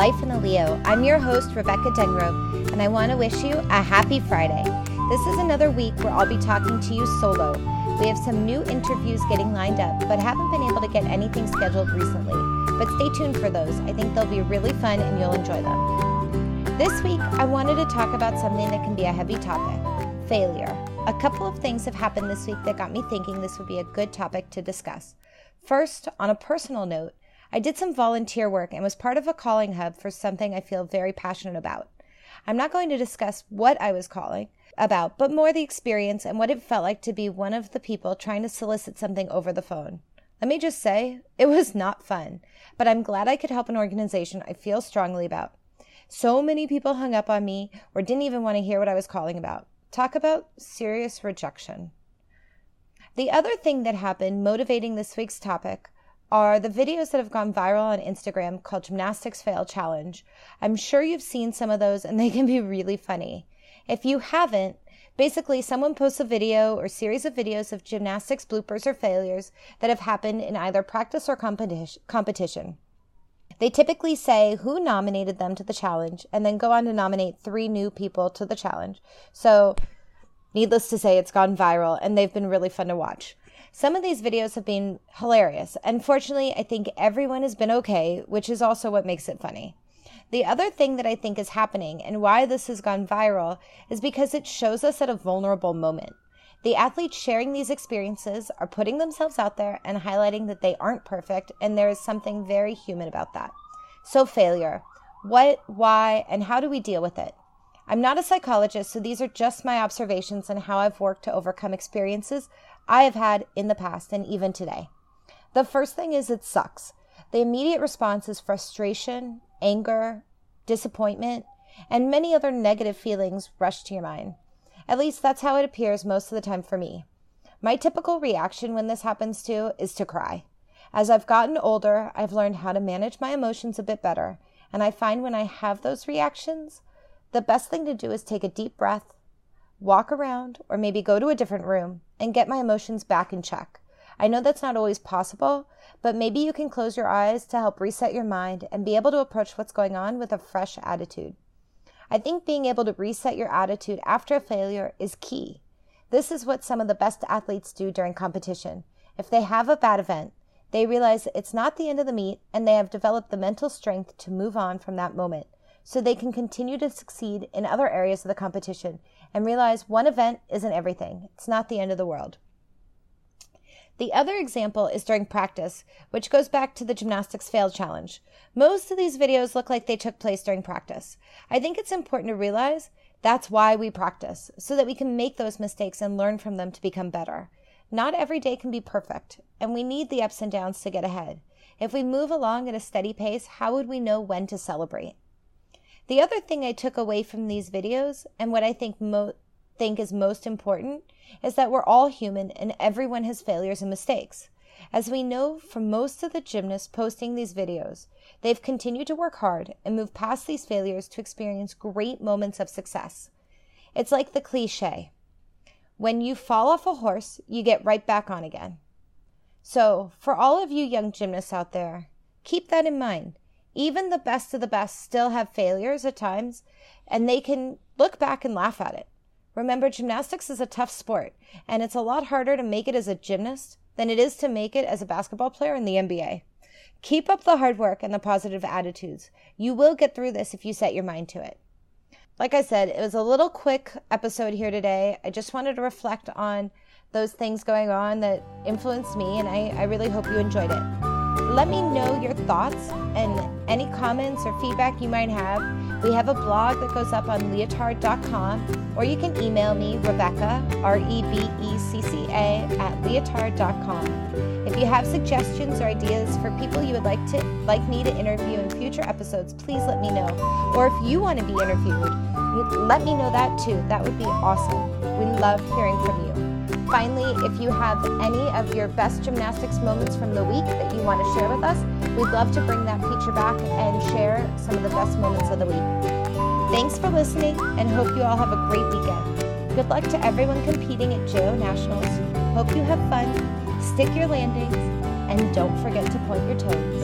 Life in the Leo. I'm your host, Rebecca Dengrove, and I want to wish you a happy Friday. This is another week where I'll be talking to you solo. We have some new interviews getting lined up, but haven't been able to get anything scheduled recently. But stay tuned for those. I think they'll be really fun and you'll enjoy them. This week, I wanted to talk about something that can be a heavy topic failure. A couple of things have happened this week that got me thinking this would be a good topic to discuss. First, on a personal note, I did some volunteer work and was part of a calling hub for something I feel very passionate about. I'm not going to discuss what I was calling about, but more the experience and what it felt like to be one of the people trying to solicit something over the phone. Let me just say, it was not fun, but I'm glad I could help an organization I feel strongly about. So many people hung up on me or didn't even want to hear what I was calling about. Talk about serious rejection. The other thing that happened motivating this week's topic are the videos that have gone viral on Instagram called Gymnastics Fail Challenge. I'm sure you've seen some of those and they can be really funny. If you haven't, basically someone posts a video or series of videos of gymnastics bloopers or failures that have happened in either practice or competition. They typically say who nominated them to the challenge and then go on to nominate three new people to the challenge. So, needless to say, it's gone viral and they've been really fun to watch. Some of these videos have been hilarious. Unfortunately, I think everyone has been okay, which is also what makes it funny. The other thing that I think is happening and why this has gone viral is because it shows us at a vulnerable moment. The athletes sharing these experiences are putting themselves out there and highlighting that they aren't perfect, and there is something very human about that. So, failure. What, why, and how do we deal with it? I'm not a psychologist, so these are just my observations and how I've worked to overcome experiences I have had in the past and even today. The first thing is it sucks. The immediate response is frustration, anger, disappointment, and many other negative feelings rush to your mind. At least that's how it appears most of the time for me. My typical reaction when this happens to is to cry. As I've gotten older, I've learned how to manage my emotions a bit better, and I find when I have those reactions, the best thing to do is take a deep breath, walk around, or maybe go to a different room and get my emotions back in check. I know that's not always possible, but maybe you can close your eyes to help reset your mind and be able to approach what's going on with a fresh attitude. I think being able to reset your attitude after a failure is key. This is what some of the best athletes do during competition. If they have a bad event, they realize it's not the end of the meet and they have developed the mental strength to move on from that moment so they can continue to succeed in other areas of the competition and realize one event isn't everything. It's not the end of the world. The other example is during practice, which goes back to the gymnastics fail challenge. Most of these videos look like they took place during practice. I think it's important to realize that's why we practice, so that we can make those mistakes and learn from them to become better. Not every day can be perfect, and we need the ups and downs to get ahead. If we move along at a steady pace, how would we know when to celebrate? The other thing I took away from these videos, and what I think mo- think is most important, is that we're all human and everyone has failures and mistakes. As we know from most of the gymnasts posting these videos, they've continued to work hard and move past these failures to experience great moments of success. It's like the cliche when you fall off a horse, you get right back on again. So, for all of you young gymnasts out there, keep that in mind. Even the best of the best still have failures at times, and they can look back and laugh at it. Remember, gymnastics is a tough sport, and it's a lot harder to make it as a gymnast than it is to make it as a basketball player in the NBA. Keep up the hard work and the positive attitudes. You will get through this if you set your mind to it. Like I said, it was a little quick episode here today. I just wanted to reflect on those things going on that influenced me, and I, I really hope you enjoyed it. Let me know your thoughts and any comments or feedback you might have. We have a blog that goes up on leotard.com, or you can email me, Rebecca, R E B E C C A, at leotard.com. If you have suggestions or ideas for people you would like to like me to interview in future episodes, please let me know. Or if you want to be interviewed, let me know that too. That would be awesome. We love hearing from you. Finally, if you have any of your best gymnastics moments from the week that you want to share with us, we'd love to bring that feature back and share some of the best moments of the week. Thanks for listening and hope you all have a great weekend. Good luck to everyone competing at JO Nationals. Hope you have fun, stick your landings, and don't forget to point your toes.